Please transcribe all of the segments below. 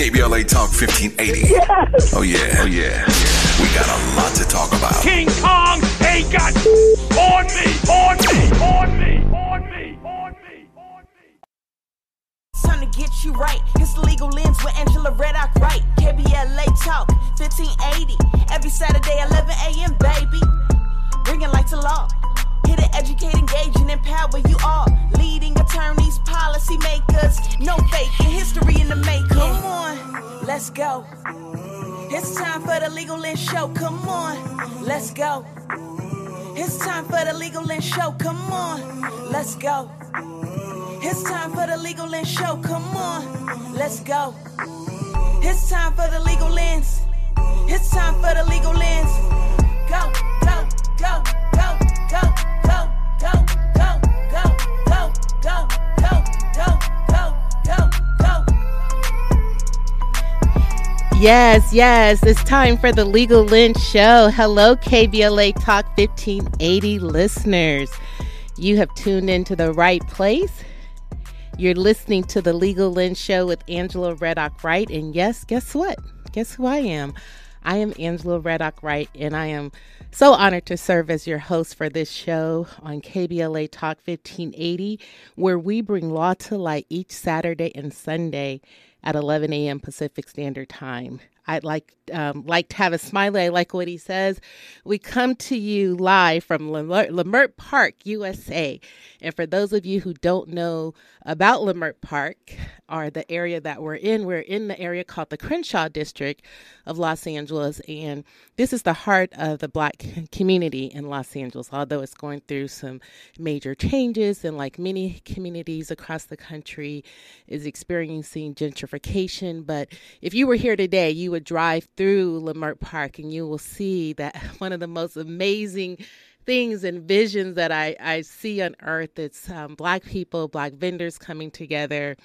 KBLA Talk 1580. Yes. Oh, yeah. Oh, yeah. We got a lot to talk about. King Kong ain't got on me, on me, on me, on me, on me, on me. Time to get you right. It's the legal lens with Angela Reddock Wright. KBLA Talk 1580. Every Saturday, 11 a.m., baby. Bringing light to law. Here to educate, engage, and empower you all. Leading attorneys, policy makers. No faking, history in the making. Come on, let's go. It's time for the Legal Lens Show. Come on, let's go. It's time for the Legal Lens Show. Come on, let's go. It's time for the Legal Lens Show. Come on, let's go. It's time for the Legal Lens. It's time for the Legal Lens. Go, go, go, go, go, Yes, yes, it's time for the Legal Lens Show. Hello, KBLA Talk 1580 listeners. You have tuned into the right place. You're listening to the Legal Lens Show with Angela Reddock Wright. And yes, guess what? Guess who I am? I am Angela Reddock Wright, and I am so honored to serve as your host for this show on KBLA Talk 1580, where we bring law to light each Saturday and Sunday at 11 a.m. Pacific Standard Time. I'd like um, like to have a smiley. I like what he says. We come to you live from Leimert Park, USA. And for those of you who don't know about Leimert Park or the area that we're in, we're in the area called the Crenshaw District of Los Angeles, and this is the heart of the Black community in Los Angeles. Although it's going through some major changes, and like many communities across the country, is experiencing gentrification. But if you were here today, you would drive through Leimert Park and you will see that one of the most amazing things and visions that I, I see on earth it's um, black people black vendors coming together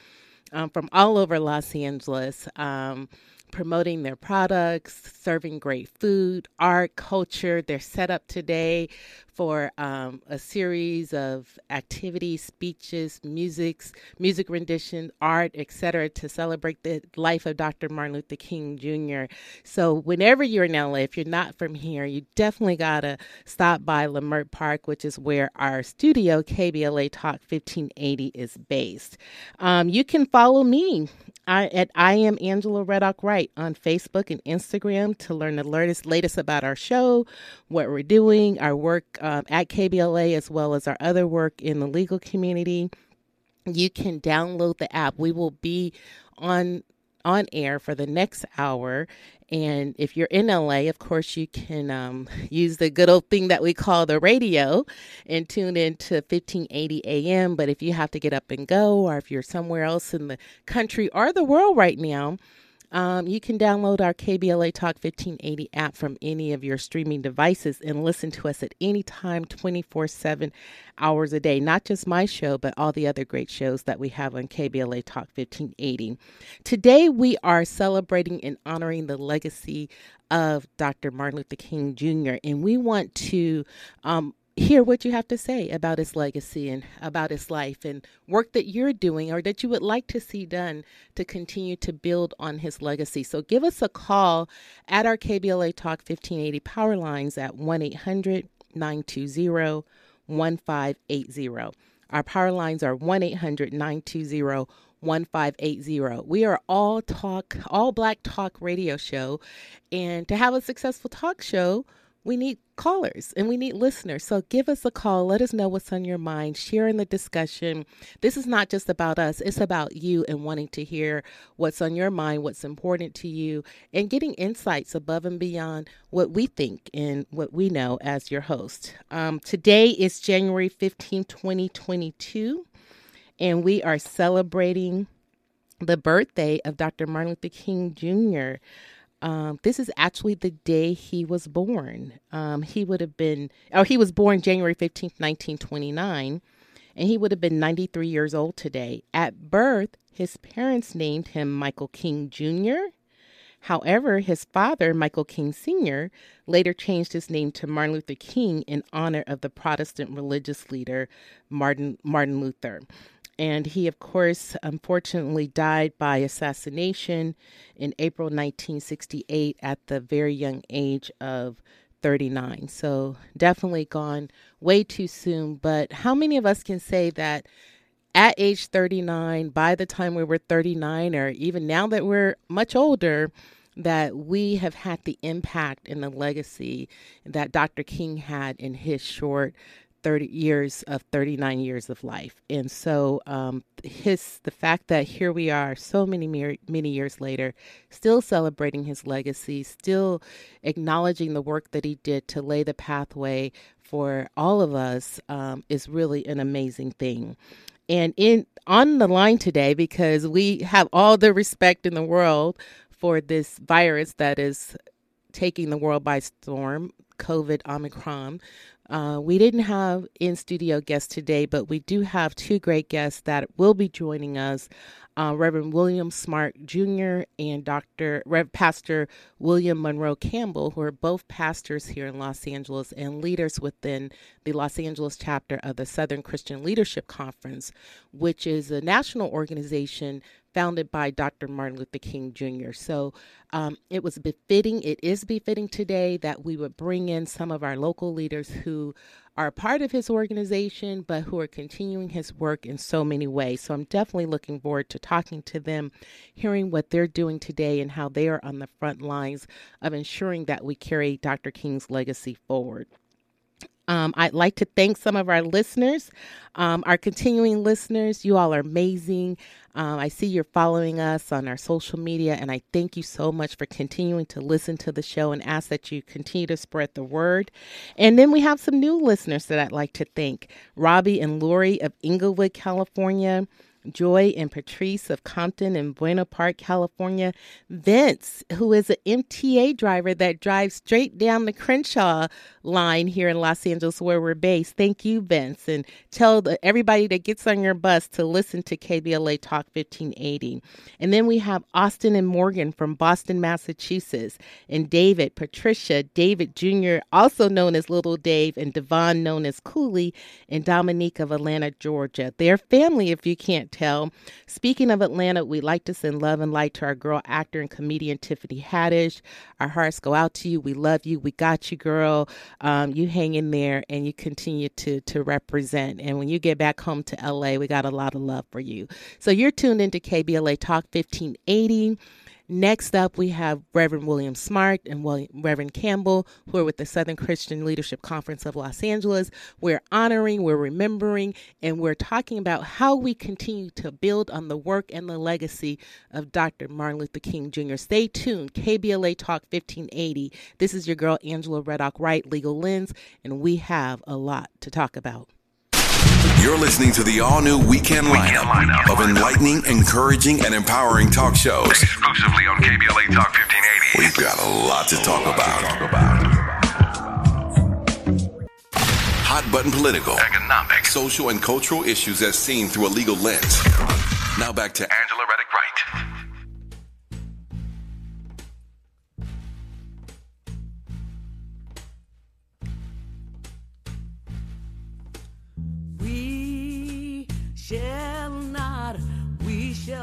um, from all over los angeles um, promoting their products serving great food art culture they're set up today for um, a series of activities, speeches, musics, music rendition, art, etc., to celebrate the life of Dr. Martin Luther King Jr. So, whenever you're in LA, if you're not from here, you definitely gotta stop by Leimert Park, which is where our studio KBLA Talk 1580 is based. Um, you can follow me I, at I am Angela Reddock Wright on Facebook and Instagram to learn the latest latest about our show, what we're doing, our work um, at KBLA, as well as our other work in the legal community. You can download the app. We will be on on air for the next hour. And if you're in LA, of course, you can um, use the good old thing that we call the radio and tune in to 1580 AM. But if you have to get up and go, or if you're somewhere else in the country or the world right now, um, you can download our KBLA Talk 1580 app from any of your streaming devices and listen to us at any time, 24 7 hours a day. Not just my show, but all the other great shows that we have on KBLA Talk 1580. Today, we are celebrating and honoring the legacy of Dr. Martin Luther King Jr., and we want to um, hear what you have to say about his legacy and about his life and work that you're doing or that you would like to see done to continue to build on his legacy. So give us a call at our KBLA Talk 1580 power lines at 1 800 920 1580. Our power lines are 1 800 920 1580. We are all talk, all black talk radio show. And to have a successful talk show, we need callers and we need listeners. So give us a call. Let us know what's on your mind. Share in the discussion. This is not just about us, it's about you and wanting to hear what's on your mind, what's important to you, and getting insights above and beyond what we think and what we know as your host. Um, today is January 15, 2022, and we are celebrating the birthday of Dr. Martin Luther King Jr. Um, this is actually the day he was born. Um, he would have been, or he was born January 15th, 1929, and he would have been 93 years old today. At birth, his parents named him Michael King Jr. However, his father, Michael King Sr., later changed his name to Martin Luther King in honor of the Protestant religious leader Martin, Martin Luther. And he, of course, unfortunately died by assassination in April 1968 at the very young age of 39. So definitely gone way too soon. But how many of us can say that at age 39, by the time we were 39, or even now that we're much older, that we have had the impact and the legacy that Dr. King had in his short 30 years of 39 years of life. And so um, his the fact that here we are so many many years later still celebrating his legacy, still acknowledging the work that he did to lay the pathway for all of us um, is really an amazing thing. And in on the line today because we have all the respect in the world for this virus that is taking the world by storm, COVID Omicron. Uh, we didn't have in studio guests today, but we do have two great guests that will be joining us uh, Reverend William Smart Jr. and Dr. Rev. Pastor William Monroe Campbell, who are both pastors here in Los Angeles and leaders within the Los Angeles chapter of the Southern Christian Leadership Conference, which is a national organization founded by Dr. Martin Luther King Jr. So um, it was befitting, it is befitting today that we would bring in some of our local leaders who are part of his organization, but who are continuing his work in so many ways. So I'm definitely looking forward to talking to them, hearing what they're doing today, and how they are on the front lines of ensuring that we carry Dr. King's legacy forward. Um, I'd like to thank some of our listeners, um, our continuing listeners. You all are amazing. Um, I see you're following us on our social media, and I thank you so much for continuing to listen to the show and ask that you continue to spread the word. And then we have some new listeners that I'd like to thank Robbie and Lori of Inglewood, California. Joy and Patrice of Compton and Buena Park, California. Vince, who is an MTA driver that drives straight down the Crenshaw line here in Los Angeles, where we're based. Thank you, Vince. And tell the, everybody that gets on your bus to listen to KBLA Talk 1580. And then we have Austin and Morgan from Boston, Massachusetts, and David, Patricia, David Jr., also known as Little Dave, and Devon, known as Cooley, and Dominique of Atlanta, Georgia. They're family, if you can't tell. Speaking of Atlanta, we'd like to send love and light to our girl actor and comedian Tiffany Haddish. Our hearts go out to you. We love you. We got you, girl. Um, you hang in there and you continue to to represent. And when you get back home to LA, we got a lot of love for you. So you're tuned into KBLA Talk 1580. Next up, we have Reverend William Smart and William, Reverend Campbell, who are with the Southern Christian Leadership Conference of Los Angeles. We're honoring, we're remembering, and we're talking about how we continue to build on the work and the legacy of Dr. Martin Luther King Jr. Stay tuned. KBLA Talk 1580. This is your girl, Angela Reddock Wright, Legal Lens, and we have a lot to talk about. You're listening to the all new weekend lineup, lineup of enlightening, encouraging, and empowering talk shows. Exclusively on KBLA Talk 1580. We've got a lot to talk about. Hot button political, economic, social, and cultural issues as seen through a legal lens. Now back to Angela Reddock Wright. You're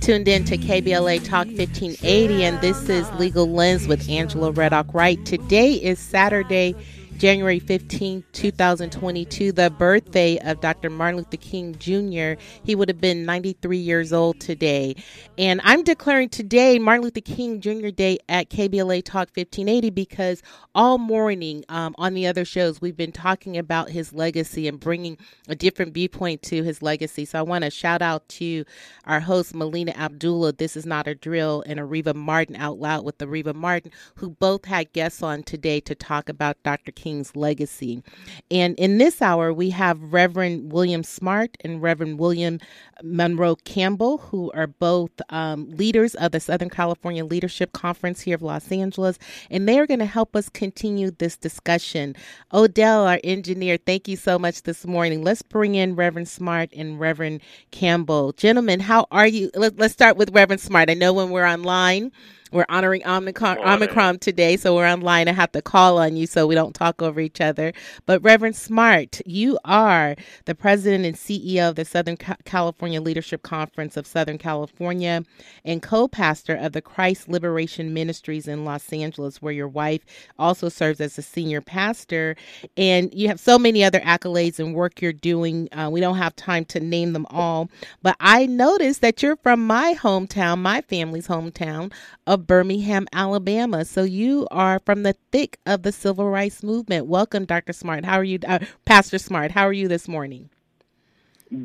tuned in to KBLA Talk 1580, and this is Legal Lens with Angela Reddock Wright. Today is Saturday, January 15, 2022, the birthday of Dr. Martin Luther King Jr. He would have been 93 years old today. And I'm declaring today Martin Luther King Jr. Day at KBLA Talk 1580 because all morning um, on the other shows, we've been talking about his legacy and bringing a different viewpoint to his legacy. So I want to shout out to our host, Melina Abdullah. This is not a drill, and Areva Martin out loud with Areva Martin, who both had guests on today to talk about Dr. King's legacy. And in this hour, we have Reverend William Smart and Reverend William Monroe Campbell, who are both um, leaders of the Southern California Leadership Conference here of Los Angeles, and they are going to help us continue this discussion. Odell, our engineer, thank you so much this morning. Let's bring in Reverend Smart and Reverend Campbell. Gentlemen, how are you? Let, us start with Reverend Smart. I know when we're online, We're honoring Omicron, Omicron today, so we're online. I have to call on you so we don't talk over each other. But Reverend Smart, you are the president and CEO of the Southern California Leadership Conference of Southern California and co-pastor of the Christ Liberation Ministries in Los Angeles, where your wife also serves as a senior pastor. And you have so many other accolades and work you're doing. Uh, we don't have time to name them all, but I noticed that you're from my hometown, my family's hometown of Birmingham, Alabama. So you are from the thick of the civil rights movement. Welcome, Dr. Smart. How are you, uh, Pastor Smart? How are you this morning?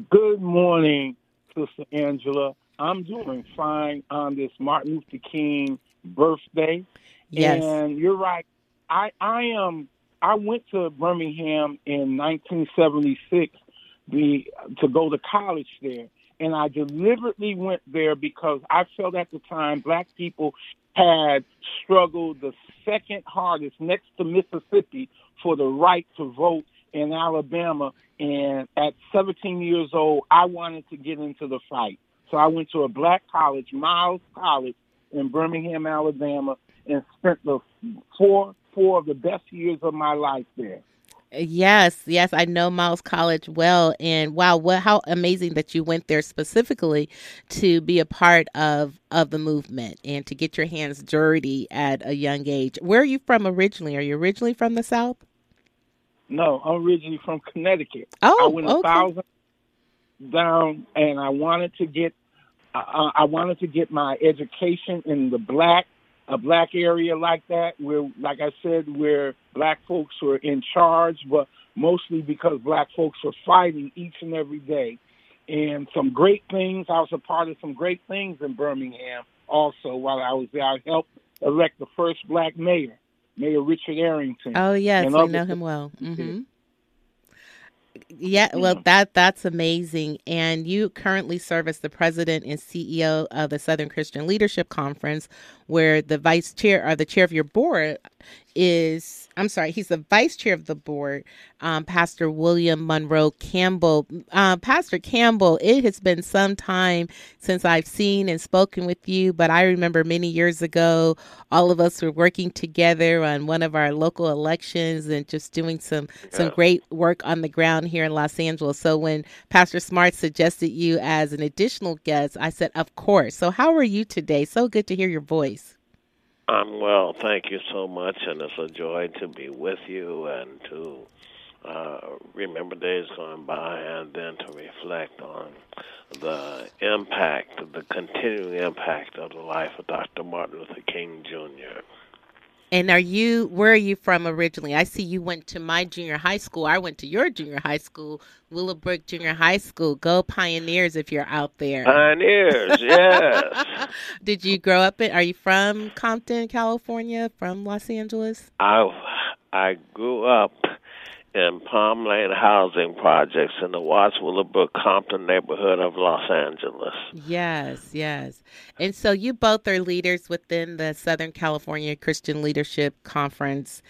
Good morning, Sister Angela. I'm doing fine on this Martin Luther King birthday. Yes. And you're right. I I am I went to Birmingham in 1976 the, to go to college there. And I deliberately went there because I felt at the time black people had struggled the second hardest next to Mississippi for the right to vote in Alabama. And at 17 years old, I wanted to get into the fight. So I went to a black college, Miles College in Birmingham, Alabama, and spent the four four of the best years of my life there. Yes, yes, I know Miles College well, and wow, what how amazing that you went there specifically to be a part of of the movement and to get your hands dirty at a young age. Where are you from originally? Are you originally from the South? No, I'm originally from Connecticut. Oh, I went a okay. thousand down, and I wanted to get, uh, I wanted to get my education in the black, a black area like that, where, like I said, where black folks were in charge, but mostly because black folks were fighting each and every day. And some great things. I was a part of some great things in Birmingham. Also, while I was there, I helped elect the first black mayor, Mayor Richard Arrington. Oh yes, I know him well. hmm Yeah, well, that that's amazing. And you currently serve as the president and CEO of the Southern Christian Leadership Conference, where the vice chair or the chair of your board is. I'm sorry, he's the vice chair of the board, um, Pastor William Monroe Campbell. Uh, Pastor Campbell, it has been some time since I've seen and spoken with you, but I remember many years ago, all of us were working together on one of our local elections and just doing some some great work on the ground here in Los Angeles. So when Pastor Smart suggested you as an additional guest, I said, "Of course." So how are you today? So good to hear your voice. I'm well, thank you so much, and it's a joy to be with you and to uh, remember days going by and then to reflect on the impact, the continuing impact of the life of Dr. Martin Luther King Jr. And are you where are you from originally? I see you went to my junior high school. I went to your junior high school, Willowbrook Junior High School. Go Pioneers if you're out there. Pioneers, yes. Did you grow up in are you from Compton, California, from Los Angeles? I I grew up in Palm Lane housing projects in the Watts Willowbrook Compton neighborhood of Los Angeles. Yes, yes. And so you both are leaders within the Southern California Christian Leadership Conference.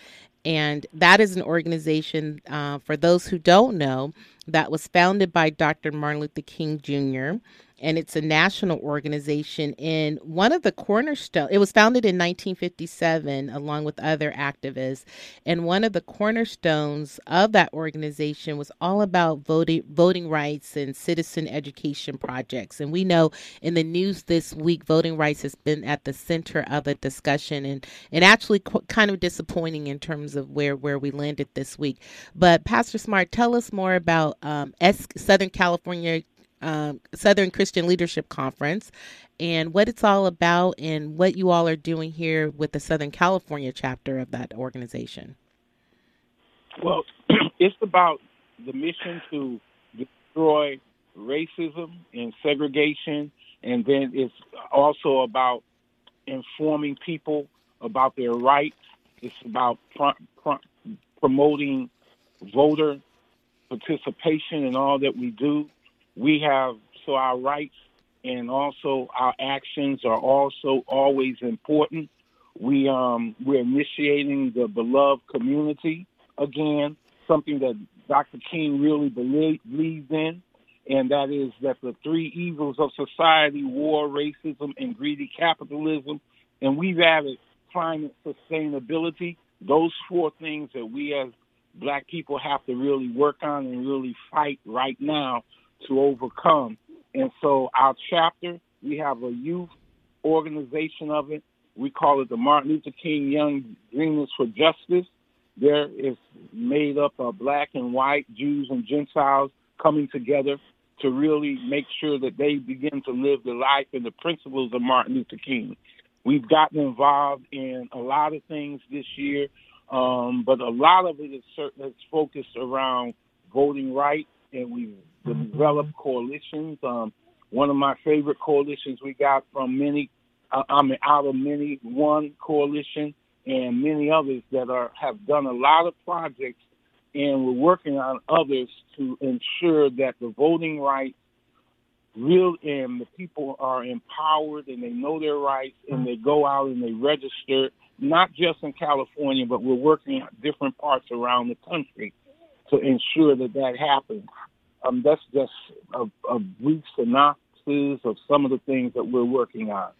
And that is an organization, uh, for those who don't know, that was founded by Dr. Martin Luther King Jr. And it's a national organization. And one of the cornerstone, it was founded in 1957 along with other activists. And one of the cornerstones of that organization was all about voting, voting rights and citizen education projects. And we know in the news this week, voting rights has been at the center of a discussion and, and actually qu- kind of disappointing in terms of where, where we landed this week. But Pastor Smart, tell us more about um, S- Southern California um, Southern Christian Leadership Conference and what it's all about and what you all are doing here with the Southern California chapter of that organization. Well, it's about the mission to destroy racism and segregation, and then it's also about informing people about their rights. It's about pro- pro- promoting voter participation in all that we do. We have so our rights and also our actions are also always important. We um we're initiating the beloved community again, something that Dr. King really believe, believed in, and that is that the three evils of society, war, racism, and greedy capitalism, and we've added climate sustainability. Those four things that we as black people have to really work on and really fight right now to overcome. And so our chapter, we have a youth organization of it. We call it the Martin Luther King Young Dreamers for Justice. There is made up of black and white, Jews and Gentiles coming together to really make sure that they begin to live the life and the principles of Martin Luther King. We've gotten involved in a lot of things this year, um, but a lot of it is, is focused around voting rights, and we've developed coalitions. Um, one of my favorite coalitions we got from many, uh, I mean, out of many, one coalition and many others that are have done a lot of projects, and we're working on others to ensure that the voting rights real and the people are empowered and they know their rights and they go out and they register not just in California but we're working at different parts around the country to ensure that that happens. Um, that's just a, a brief synopsis of some of the things that we're working on.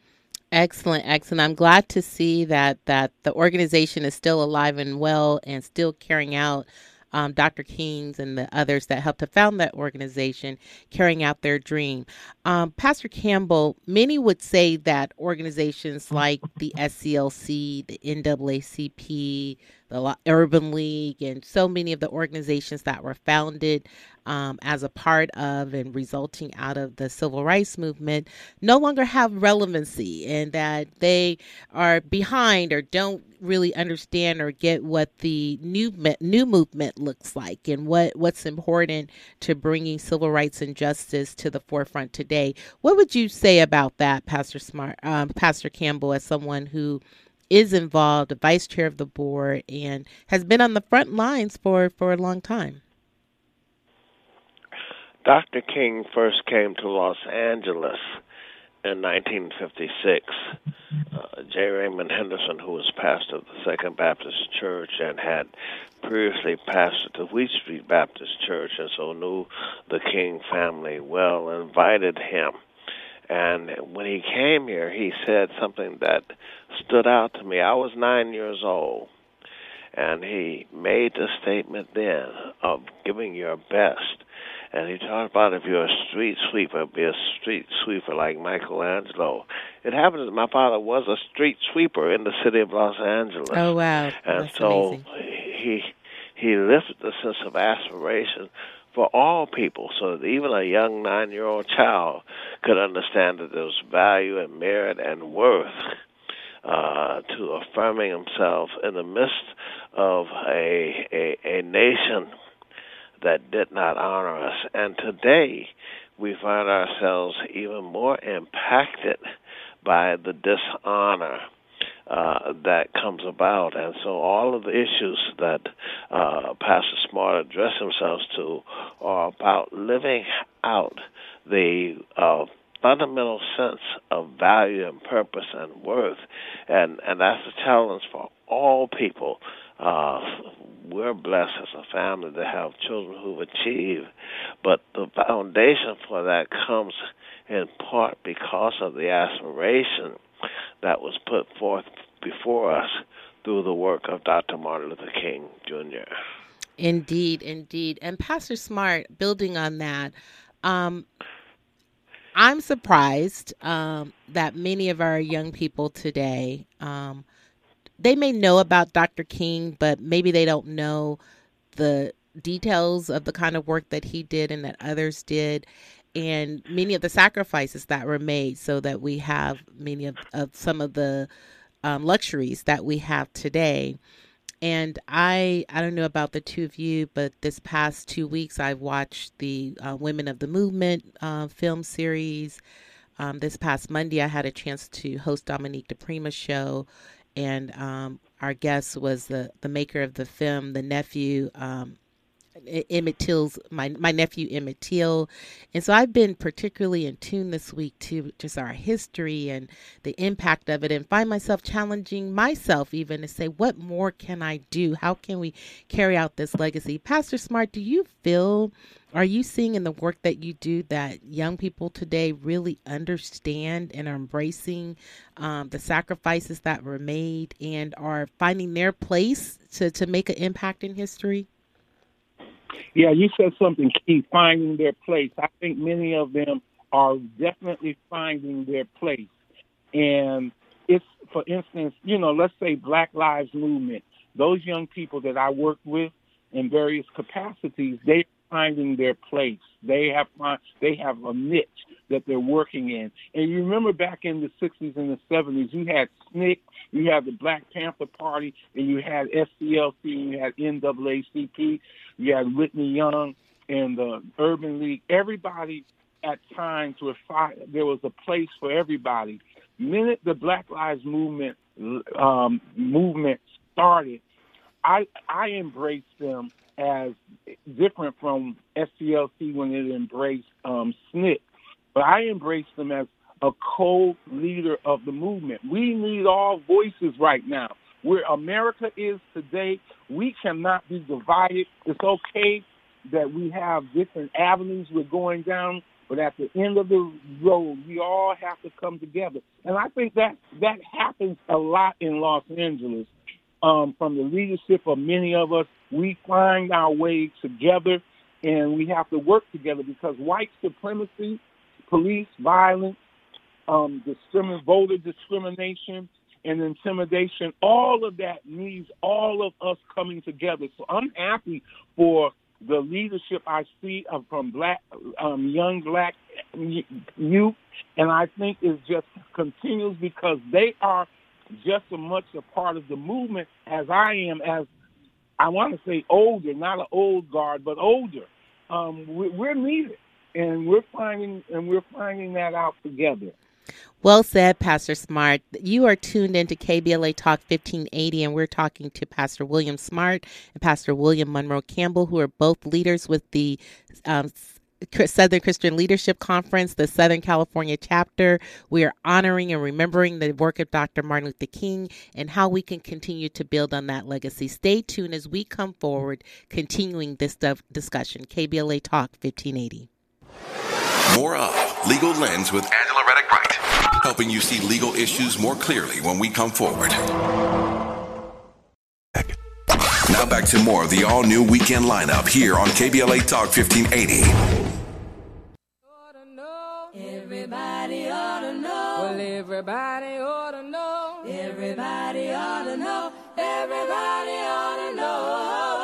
Excellent, excellent. I'm glad to see that that the organization is still alive and well and still carrying out um, Dr. King's and the others that helped to found that organization carrying out their dream. Um, Pastor Campbell, many would say that organizations like the SCLC, the NAACP, the Urban League, and so many of the organizations that were founded um, as a part of and resulting out of the civil rights movement no longer have relevancy and that they are behind or don't really understand or get what the new new movement looks like and what what's important to bringing civil rights and justice to the forefront today. What would you say about that, Pastor Smart, um, Pastor Campbell, as someone who is involved, vice chair of the board, and has been on the front lines for for a long time? Dr. King first came to Los Angeles in 1956. Uh, J. Raymond Henderson, who was pastor of the Second Baptist Church and had previously pastored the Wheat Street Baptist Church, and so knew the King family well, invited him. And when he came here, he said something that stood out to me. I was nine years old, and he made the statement then of giving your best and he talked about if you're a street sweeper, be a street sweeper like Michelangelo. It happens that my father was a street sweeper in the city of Los Angeles. Oh wow! And That's so amazing. he he lifted the sense of aspiration for all people, so that even a young nine-year-old child could understand that there was value and merit and worth uh, to affirming himself in the midst of a, a a nation that did not honor us. And today, we find ourselves even more impacted by the dishonor uh, that comes about. And so, all of the issues that uh, Pastor Smart addressed themselves to are about living out the uh, fundamental sense of value and purpose and worth. And, and that's a challenge for all people. Uh, we're blessed as a family to have children who've achieved, but the foundation for that comes in part because of the aspiration that was put forth before us through the work of Dr. Martin Luther King Jr. Indeed, indeed. And Pastor Smart, building on that, um, I'm surprised um, that many of our young people today, um, they may know about Dr. King, but maybe they don't know the details of the kind of work that he did and that others did and many of the sacrifices that were made so that we have many of, of some of the um, luxuries that we have today. And i i don't know about the two of you but this past two weeks i've watched the uh, women of the movement uh, film series. Um, this past monday i had a chance to host dominique diprima's show and um, our guest was the, the maker of the film the nephew um, Emmett Till's my my nephew Emmett Till, and so I've been particularly in tune this week to just our history and the impact of it, and find myself challenging myself even to say, what more can I do? How can we carry out this legacy? Pastor Smart, do you feel? Are you seeing in the work that you do that young people today really understand and are embracing um, the sacrifices that were made and are finding their place to, to make an impact in history? Yeah, you said something key, finding their place. I think many of them are definitely finding their place. And it's, for instance, you know, let's say Black Lives Movement. Those young people that I work with in various capacities, they finding their place. They have they have a niche that they're working in. And you remember back in the 60s and the 70s, you had SNCC, you had the Black Panther Party, and you had SCLC, you had NAACP, you had Whitney Young and the Urban League. Everybody at times were there was a place for everybody. Minute the Black Lives Movement um, movement started, I I embraced them as different from SCLC when it embraced um, SNCC, but I embraced them as a co-leader of the movement. We need all voices right now. Where America is today, we cannot be divided. It's okay that we have different avenues we're going down, but at the end of the road, we all have to come together. And I think that that happens a lot in Los Angeles. Um, from the leadership of many of us, we find our way together, and we have to work together because white supremacy, police violence, um, discrimin- voter discrimination, and intimidation, all of that needs all of us coming together. So I'm happy for the leadership I see from black, um, young black youth, and I think it just continues because they are just as much a part of the movement as I am. As I want to say older, not an old guard, but older. Um, we're needed, and we're finding and we're finding that out together. Well said, Pastor Smart. You are tuned into KBLA Talk 1580, and we're talking to Pastor William Smart and Pastor William Monroe Campbell, who are both leaders with the um, Southern Christian Leadership Conference, the Southern California chapter. We are honoring and remembering the work of Dr. Martin Luther King and how we can continue to build on that legacy. Stay tuned as we come forward, continuing this discussion. KBLA Talk 1580. More of Legal Lens with Angela Reddock Wright, helping you see legal issues more clearly when we come forward. Now back to more of the all new weekend lineup here on KBLA Talk 1580. Everybody ought to know. Well, everybody ought to know. Everybody ought to know. Everybody ought to know.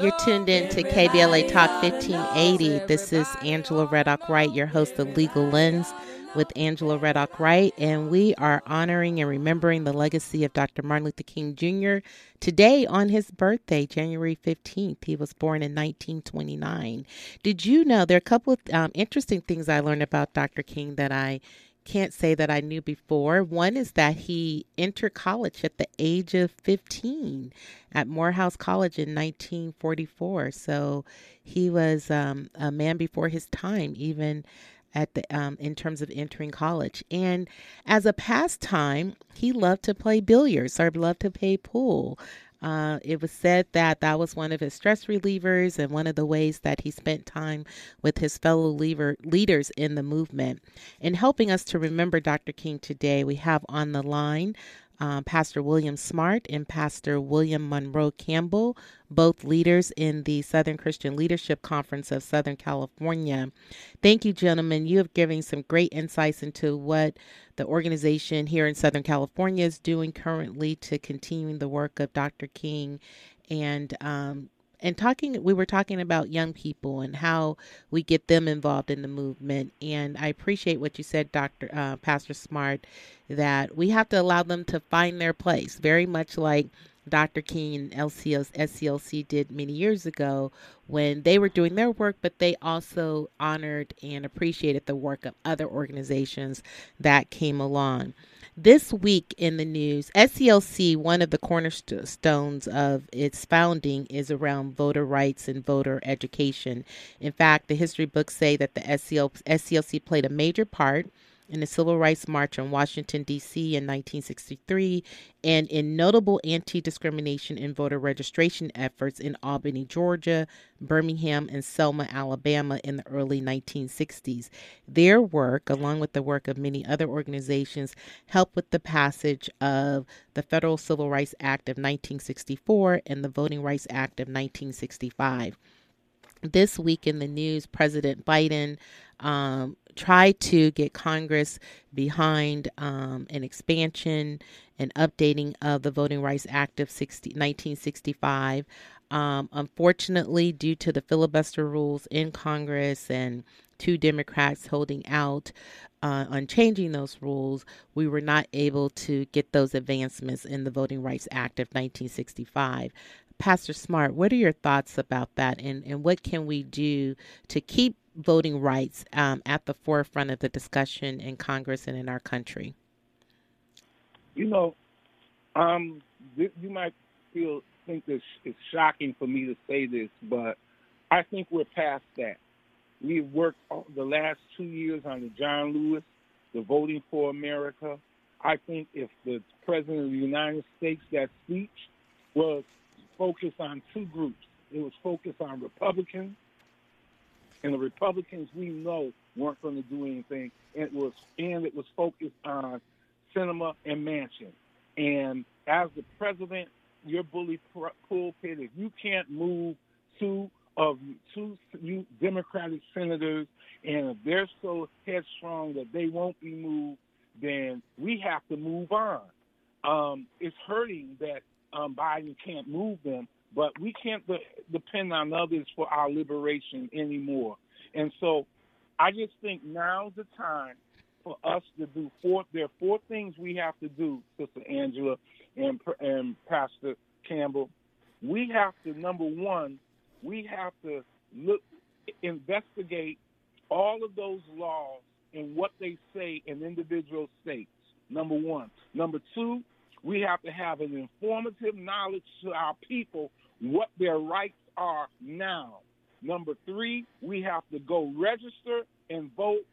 You're tuned in to KBLA Talk 1580. This is Angela Reddock Wright, your host of Legal Lens with Angela Reddock Wright, and we are honoring and remembering the legacy of Dr. Martin Luther King Jr. today on his birthday, January 15th. He was born in 1929. Did you know there are a couple of um, interesting things I learned about Dr. King that I can't say that I knew before. One is that he entered college at the age of 15 at Morehouse College in 1944. So he was um, a man before his time, even at the um, in terms of entering college. And as a pastime, he loved to play billiards or loved to play pool. Uh, it was said that that was one of his stress relievers and one of the ways that he spent time with his fellow leader, leaders in the movement. In helping us to remember Dr. King today, we have on the line um, Pastor William Smart and Pastor William Monroe Campbell, both leaders in the Southern Christian Leadership Conference of Southern California. Thank you, gentlemen. You have given some great insights into what the organization here in Southern California is doing currently to continuing the work of Dr. King and um, and talking we were talking about young people and how we get them involved in the movement. And i appreciate what you said dr uh, pastor smart that we have to allow them to find their place very much like dr king and sclc did many years ago when they were doing their work but they also honored and appreciated the work of other organizations that came along This week in the news, SCLC, one of the cornerstones of its founding is around voter rights and voter education. In fact, the history books say that the SCL, SCLC played a major part in the Civil Rights March on Washington, D.C. in 1963, and in notable anti discrimination and voter registration efforts in Albany, Georgia, Birmingham, and Selma, Alabama in the early 1960s. Their work, along with the work of many other organizations, helped with the passage of the Federal Civil Rights Act of 1964 and the Voting Rights Act of 1965 this week in the news, President Biden um, tried to get Congress behind um, an expansion and updating of the Voting Rights Act of 60, 1965. Um, unfortunately, due to the filibuster rules in Congress and two Democrats holding out uh, on changing those rules, we were not able to get those advancements in the Voting Rights Act of 1965. Pastor Smart, what are your thoughts about that, and, and what can we do to keep voting rights um, at the forefront of the discussion in Congress and in our country? You know, um, th- you might feel think this is shocking for me to say this, but I think we're past that. We've worked the last two years on the John Lewis, the Voting for America. I think if the President of the United States, that speech was focused on two groups. It was focused on Republicans, and the Republicans we know weren't going to do anything. And it was and it was focused on Sinema and Manchin. And as the president, your bully pulpit, if you can't move two of two Democratic senators, and if they're so headstrong that they won't be moved, then we have to move on. Um, it's hurting that um, Biden can't move them, but we can't de- depend on others for our liberation anymore. And so I just think now's the time for us to do four. There are four things we have to do, Sister Angela and, and Pastor Campbell. We have to, number one, we have to look, investigate all of those laws and what they say in individual states. Number one. Number two, we have to have an informative knowledge to our people what their rights are now. Number three, we have to go register and vote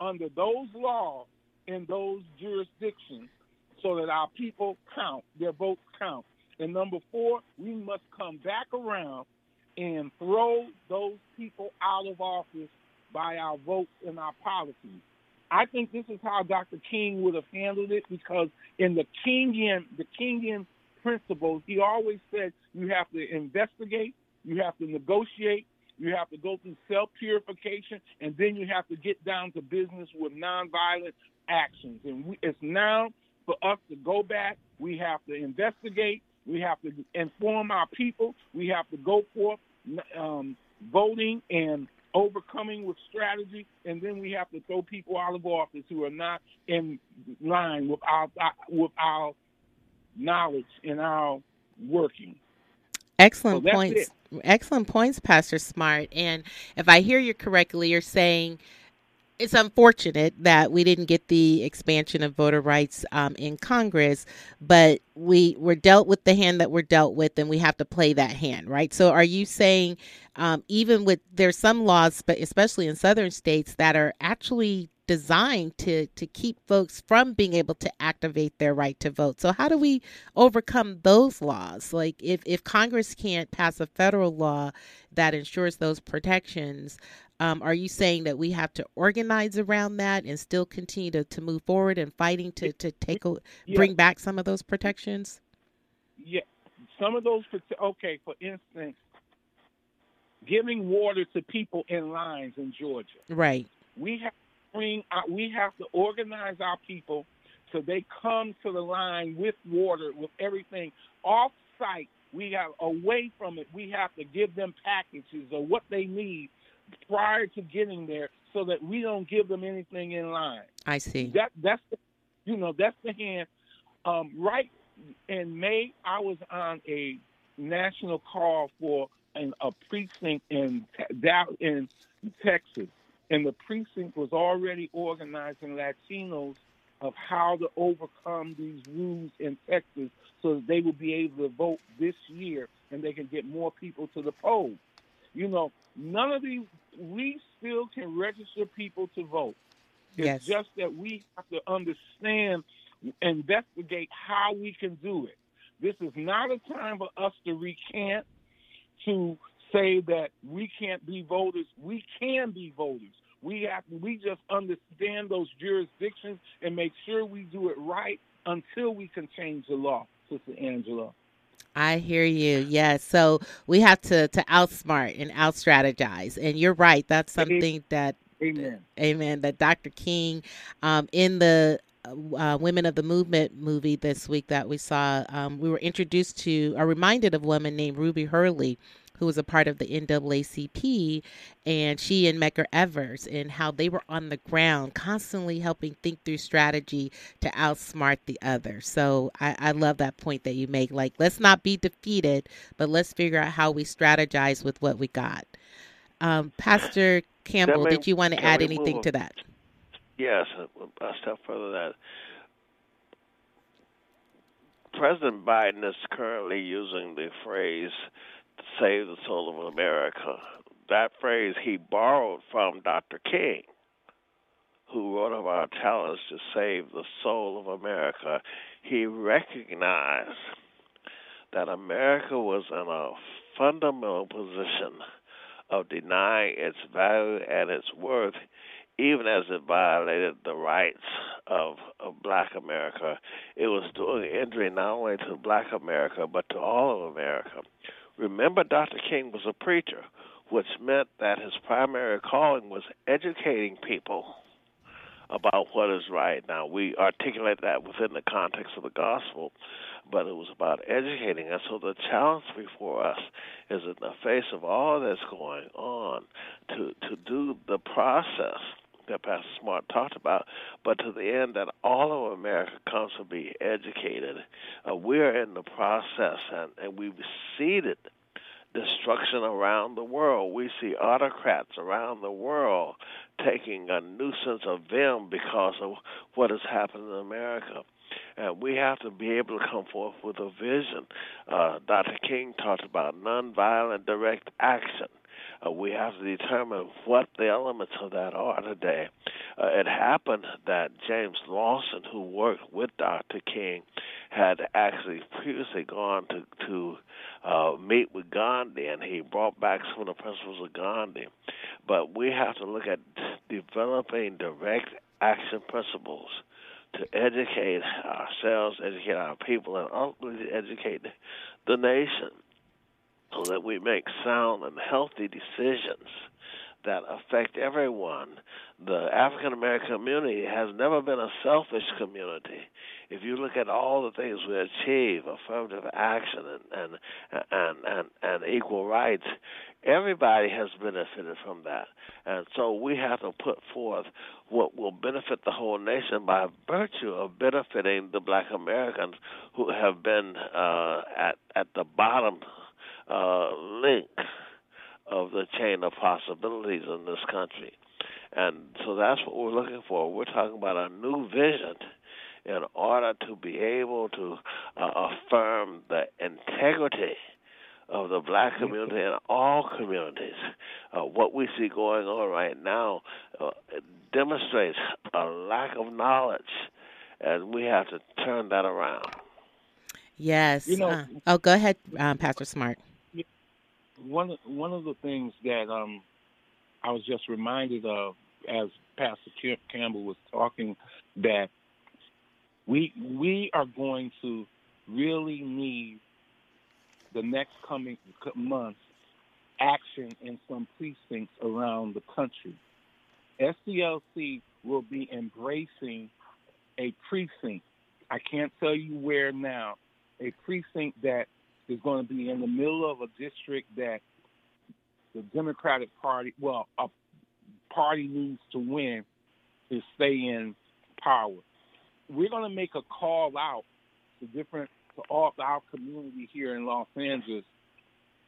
under those laws in those jurisdictions so that our people count, their votes count. And number four, we must come back around and throw those people out of office by our votes and our policies. I think this is how Dr. King would have handled it because in the Kingian, the Kingian principles, he always said you have to investigate, you have to negotiate, you have to go through self purification, and then you have to get down to business with nonviolent actions. And we, it's now for us to go back. We have to investigate. We have to inform our people. We have to go forth um, voting and overcoming with strategy, and then we have to throw people out of office who are not in line with our with our knowledge and our working. Excellent So points. it. Excellent points, Pastor Smart. And if I hear you correctly, you're saying it's unfortunate that we didn't get the expansion of voter rights um, in Congress, but we were dealt with the hand that we're dealt with, and we have to play that hand, right? So, are you saying um, even with there's some laws, but especially in southern states, that are actually designed to to keep folks from being able to activate their right to vote. So how do we overcome those laws? Like if if Congress can't pass a federal law that ensures those protections, um, are you saying that we have to organize around that and still continue to, to move forward and fighting to to take a, Yeah. bring back some of those protections? Yeah, some of those. Okay, for instance, giving water to people in lines in Georgia. Right. We have to bring. We have to organize our people so they come to the line with water, with everything off site. We have away from it. We have to give them packages of what they need prior to getting there, so that we don't give them anything in line. I see. That that's the, you know that's the hand. Um, right in May, I was on a national call for an, a precinct in in Texas, and the precinct was already organizing Latinos of how to overcome these rules in Texas so that they will be able to vote this year and they can get more people to the polls. You know, none of these, we still can register people to vote. It's Yes. just that we have to understand, investigate how we can do it. This is not a time for us to recant, to say that we can't be voters. We can be voters. We have we just understand those jurisdictions and make sure we do it right until we can change the law, Sister Angela. I hear you. Yes. So we have to to outsmart and out strategize. And you're right. That's something that Amen. Amen. That Dr. King, um, in the uh, Women of the Movement movie this week that we saw, um, we were introduced to, or reminded of a woman named Ruby Hurley, who was a part of the NAACP, and she and Medgar Evers, and how they were on the ground, constantly helping think through strategy to outsmart the other. So I, I love that point that you make. Like, let's not be defeated, but let's figure out how we strategize with what we got. Um, Pastor Campbell, may- did you want to add anything to that? Yes, a, a step further that President Biden is currently using the phrase "save the soul of America." That phrase he borrowed from Dr. King, who wrote our challenge to save the soul of America. He recognized that America was in a fundamental position of denying its value and its worth even as it violated the rights of, of black America, it was doing injury not only to black America, but to all of America. Remember, Dr. King was a preacher, which meant that his primary calling was educating people about what is right. Now, we articulate that within the context of the gospel, but it was about educating us. So the challenge before us is in the face of all that's going on to, to do the process that Pastor Smart talked about, but to the end that all of America comes to be educated. Uh, we're in the process, and, and we've seeded destruction around the world. We see autocrats around the world taking a nuisance of them because of what has happened in America. And we have to be able to come forth with a vision. Uh, Dr. King talked about nonviolent direct action. Uh, we have to determine what the elements of that are today. Uh, it happened that James Lawson, who worked with Dr. King, had actually previously gone to to uh, meet with Gandhi, and he brought back some of the principles of Gandhi. But we have to look at developing direct action principles to educate ourselves, educate our people, and ultimately educate the nation so that we make sound and healthy decisions that affect everyone. The African American community has never been a selfish community. If you look at all the things we achieve, affirmative action and and and and, and equal rights, everybody has benefited from that. And so we have to put forth what will benefit the whole nation by virtue of benefiting the black Americans who have been uh, at at the bottom uh, link of the chain of possibilities in this country. And so that's what we're looking for. We're talking about a new vision in order to be able to uh, affirm the integrity of the black community and all communities. Uh, what we see going on right now uh, demonstrates a lack of knowledge, and we have to turn that around. Yes. You know- uh, oh, go ahead, um, Pastor Smart. One one of the things that um I was just reminded of as Pastor Campbell was talking that we we are going to really need the next coming months action in some precincts around the country. SCLC will be embracing a precinct. I can't tell you where now. A precinct that is going to be in the middle of a district that the Democratic Party, well, a party needs to win to stay in power. We're going to make a call out to different to all our community here in Los Angeles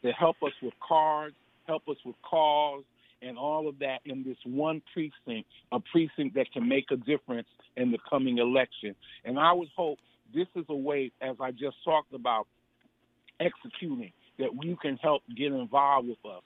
to help us with cards, help us with calls, and all of that in this one precinct, a precinct that can make a difference in the coming election. And I would hope this is a way, as I just talked about, executing that you can help get involved with us.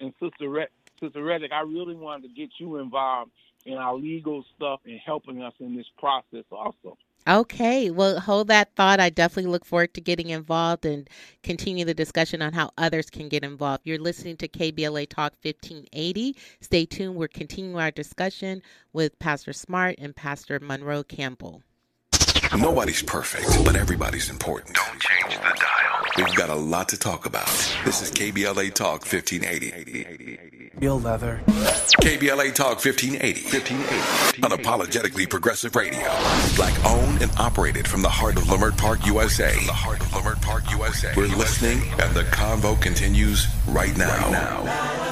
And Sister Red, Sister Reddock, I really wanted to get you involved in our legal stuff and helping us in this process also. Okay, well, hold that thought. I definitely look forward to getting involved and continue the discussion on how others can get involved. You're listening to KBLA Talk 1580. Stay tuned. We're continuing our discussion with Pastor Smart and Pastor Monroe Campbell. Nobody's perfect, but everybody's important. Don't change the dial. We've got a lot to talk about. This is KBLA Talk 1580. Real leather. KBLA Talk 1580. 1580. Unapologetically progressive radio. Black owned and operated from the heart of Leimert Park, USA. From the heart of Leimert Park, USA. We're listening, and the convo continues right now. Right now.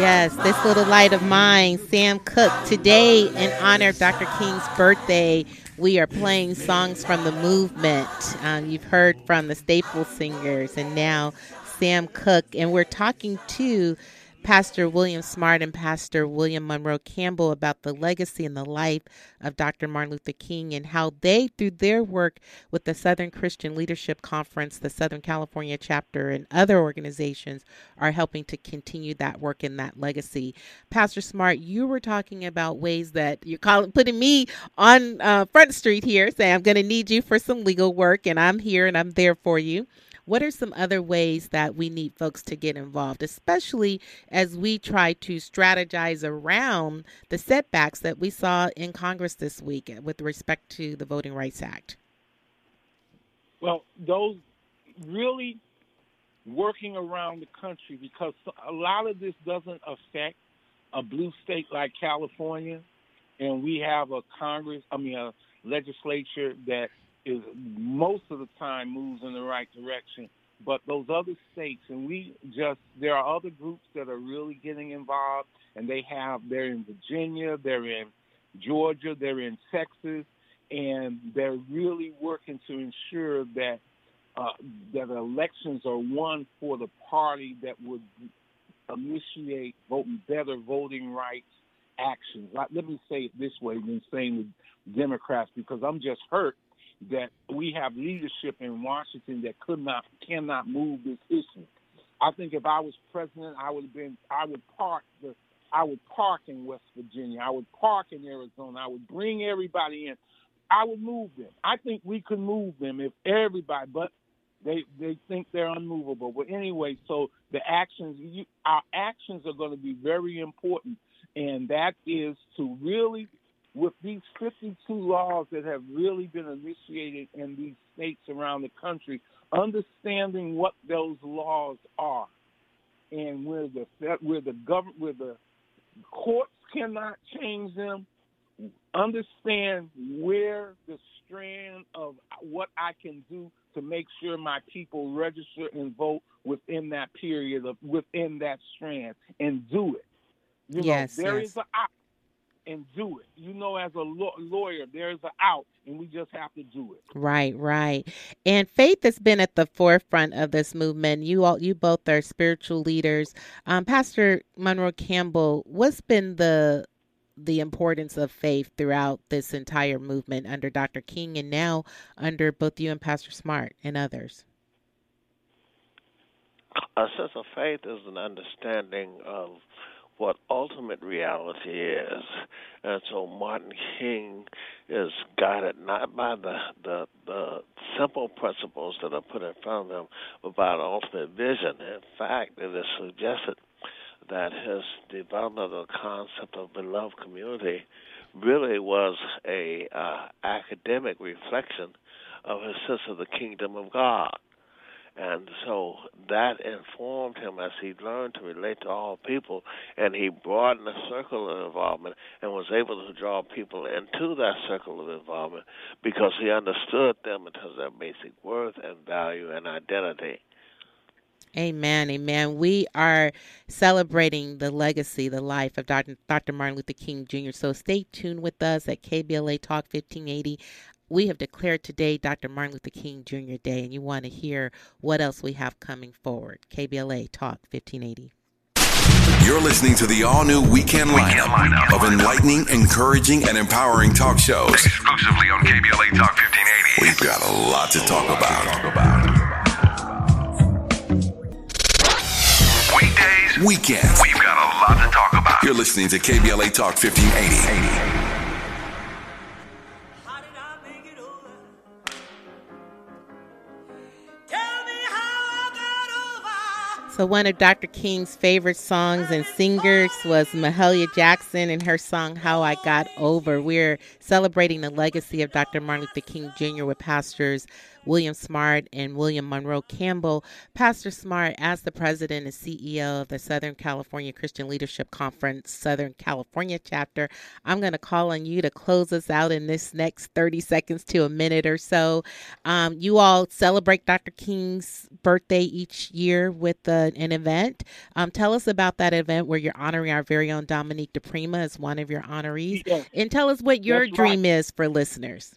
Yes, this little light of mine, Sam Cooke. Today, in honor of Dr. King's birthday, we are playing songs from the movement. Um, you've heard from the Staple Singers and now Sam Cooke, and we're talking to Pastor William Smart and Pastor William Monroe Campbell about the legacy and the life of Dr. Martin Luther King and how they, through their work with the Southern Christian Leadership Conference, the Southern California chapter, and other organizations, are helping to continue that work and that legacy. Pastor Smart, you were talking about ways that you're calling, putting me on uh, Front Street here, saying I'm going to need you for some legal work, and I'm here and I'm there for you. What are some other ways that we need folks to get involved, especially as we try to strategize around the setbacks that we saw in Congress this week with respect to the Voting Rights Act? Well, those really working around the country because a lot of this doesn't affect a blue state like California, and we have a Congress, I mean, a legislature that is most of the time moves in the right direction. But those other states, and we just there are other groups that are really getting involved, and they have they're in Virginia, they're in Georgia, they're in Texas, and they're really working to ensure that uh, that elections are won for the party that would initiate voting better voting rights actions. Let me say it this way than saying the Democrats because I'm just hurt that we have leadership in Washington that could not cannot move this issue. I think if I was president, I would have been I would park the I would park in West Virginia. I would park in Arizona. I would bring everybody in. I would move them. I think we could move them if everybody, but they they think they're unmovable. But anyway, so the actions, you, our actions are going to be very important, and that is to really with these 52 laws that have really been initiated in these states around the country, understanding what those laws are, and where the where the government where the courts cannot change them, understand where the strand of what I can do to make sure my people register and vote within that period of within that strand and do it. You yes, know, there yes. is an and do it. You know, as a lawyer, there's an out, and we just have to do it. Right, right. And faith has been at the forefront of this movement. You all, you both are spiritual leaders. Um, Pastor Monroe Campbell, what's been the the importance of faith throughout this entire movement under Dr. King and now under both you and Pastor Smart and others? A sense of faith is an understanding of what ultimate reality is. And so Martin King is guided not by the, the, the simple principles that are put in front of him, but by an ultimate vision. In fact, it is suggested that his development of the concept of beloved community really was a uh, academic reflection of his sense of the kingdom of God. And so that informed him as he learned to relate to all people, and he broadened the circle of involvement and was able to draw people into that circle of involvement because he understood them in terms of their basic worth and value and identity. Amen, amen. We are celebrating the legacy, the life of Dr. Martin Luther King Jr. So stay tuned with us at KBLA Talk 1580 we have declared today Dr. Martin Luther King Jr. Day, and you want to hear what else we have coming forward. KBLA Talk 1580. You're listening to the all new weekend lineup, lineup of enlightening, encouraging, and empowering talk shows. Exclusively on KBLA Talk 1580. We've got a lot to talk about. Weekdays, Weekends. we've got a lot to talk about. You're listening to KBLA Talk 1580. So, one of Dr. King's favorite songs and singers was Mahalia Jackson and her song How I Got Over. We're celebrating the legacy of Dr. Martin Luther King Jr. with pastors William Smart and William Monroe Campbell. Pastor Smart, as the president and CEO of the Southern California Christian Leadership Conference, Southern California chapter, I'm going to call on you to close us out in this next 30 seconds to a minute or so. Um, you all celebrate Dr. King's birthday each year with uh, an event. Um, tell us about that event where you're honoring our very own Dominique DiPrima as one of your honorees. And tell us what your That's right. dream is for listeners.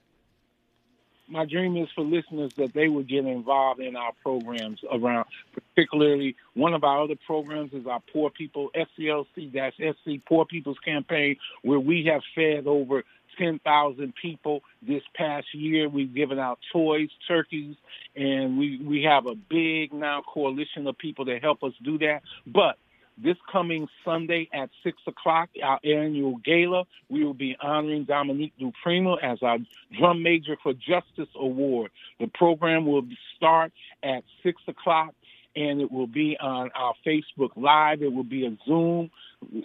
My dream is for listeners that they would get involved in our programs around, particularly one of our other programs is our Poor People SCLC-SC Poor People's Campaign, where we have fed over 10,000 people this past year. We've given out toys, turkeys, and we we have a big now coalition of people that help us do that. But this coming Sunday at 6 o'clock, our annual gala, we will be honoring Dominique DiPrima as our Drum Major for Justice Award. The program will start at 6 o'clock and it will be on our Facebook Live. It will be a Zoom.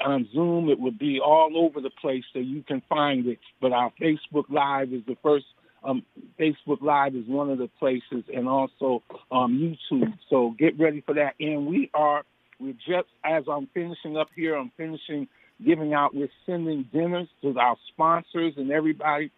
On Zoom, it will be all over the place so you can find it. But our Facebook Live is the first. Um, Facebook Live is one of the places, and also um, YouTube. So get ready for that. And we are we're just as I'm finishing up here, I'm finishing giving out. We're sending dinners to our sponsors and everybody,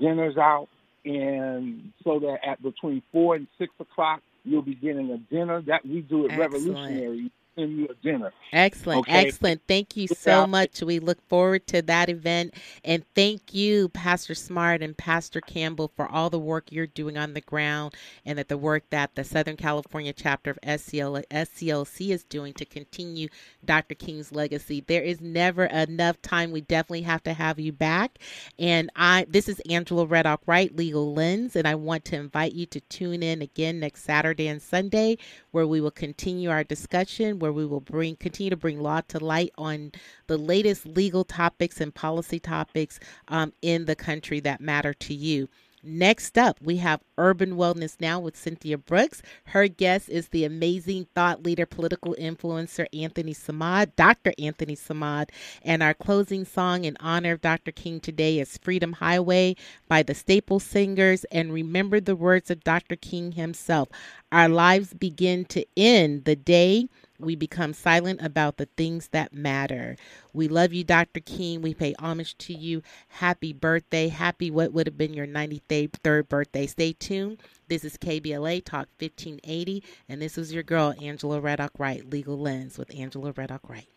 dinners out, and so that at between four and six o'clock, you'll be getting a dinner. That we do it Excellent. revolutionary. Send you a dinner. Excellent, Okay. excellent. Thank you so much. We look forward to that event. And thank you, Pastor Smart and Pastor Campbell, for all the work you're doing on the ground and that the work that the Southern California chapter of SCL, SCLC is doing to continue Dr. King's legacy. There is never enough time. We definitely have to have you back. And I this is Angela Reddock Wright, Legal Lens, and I want to invite you to tune in again next Saturday and Sunday where we will continue our discussion, where we will bring continue to bring law to light on the latest legal topics and policy topics um, in the country that matter to you. Next up, we have Urban Wellness Now with Cynthia Brooks. Her guest is the amazing thought leader, political influencer Anthony Samad, Dr. Anthony Samad. And our closing song in honor of Dr. King today is Freedom Highway by the Staple Singers. And remember the words of Dr. King himself Our lives begin to end the day we become silent about the things that matter. We love you, Dr. King. We pay homage to you. Happy birthday. Happy what would have been your 93rd birthday. Stay tuned. This is KBLA Talk 1580, and this is your girl, Angela Reddock Wright, Legal Lens with Angela Reddock Wright.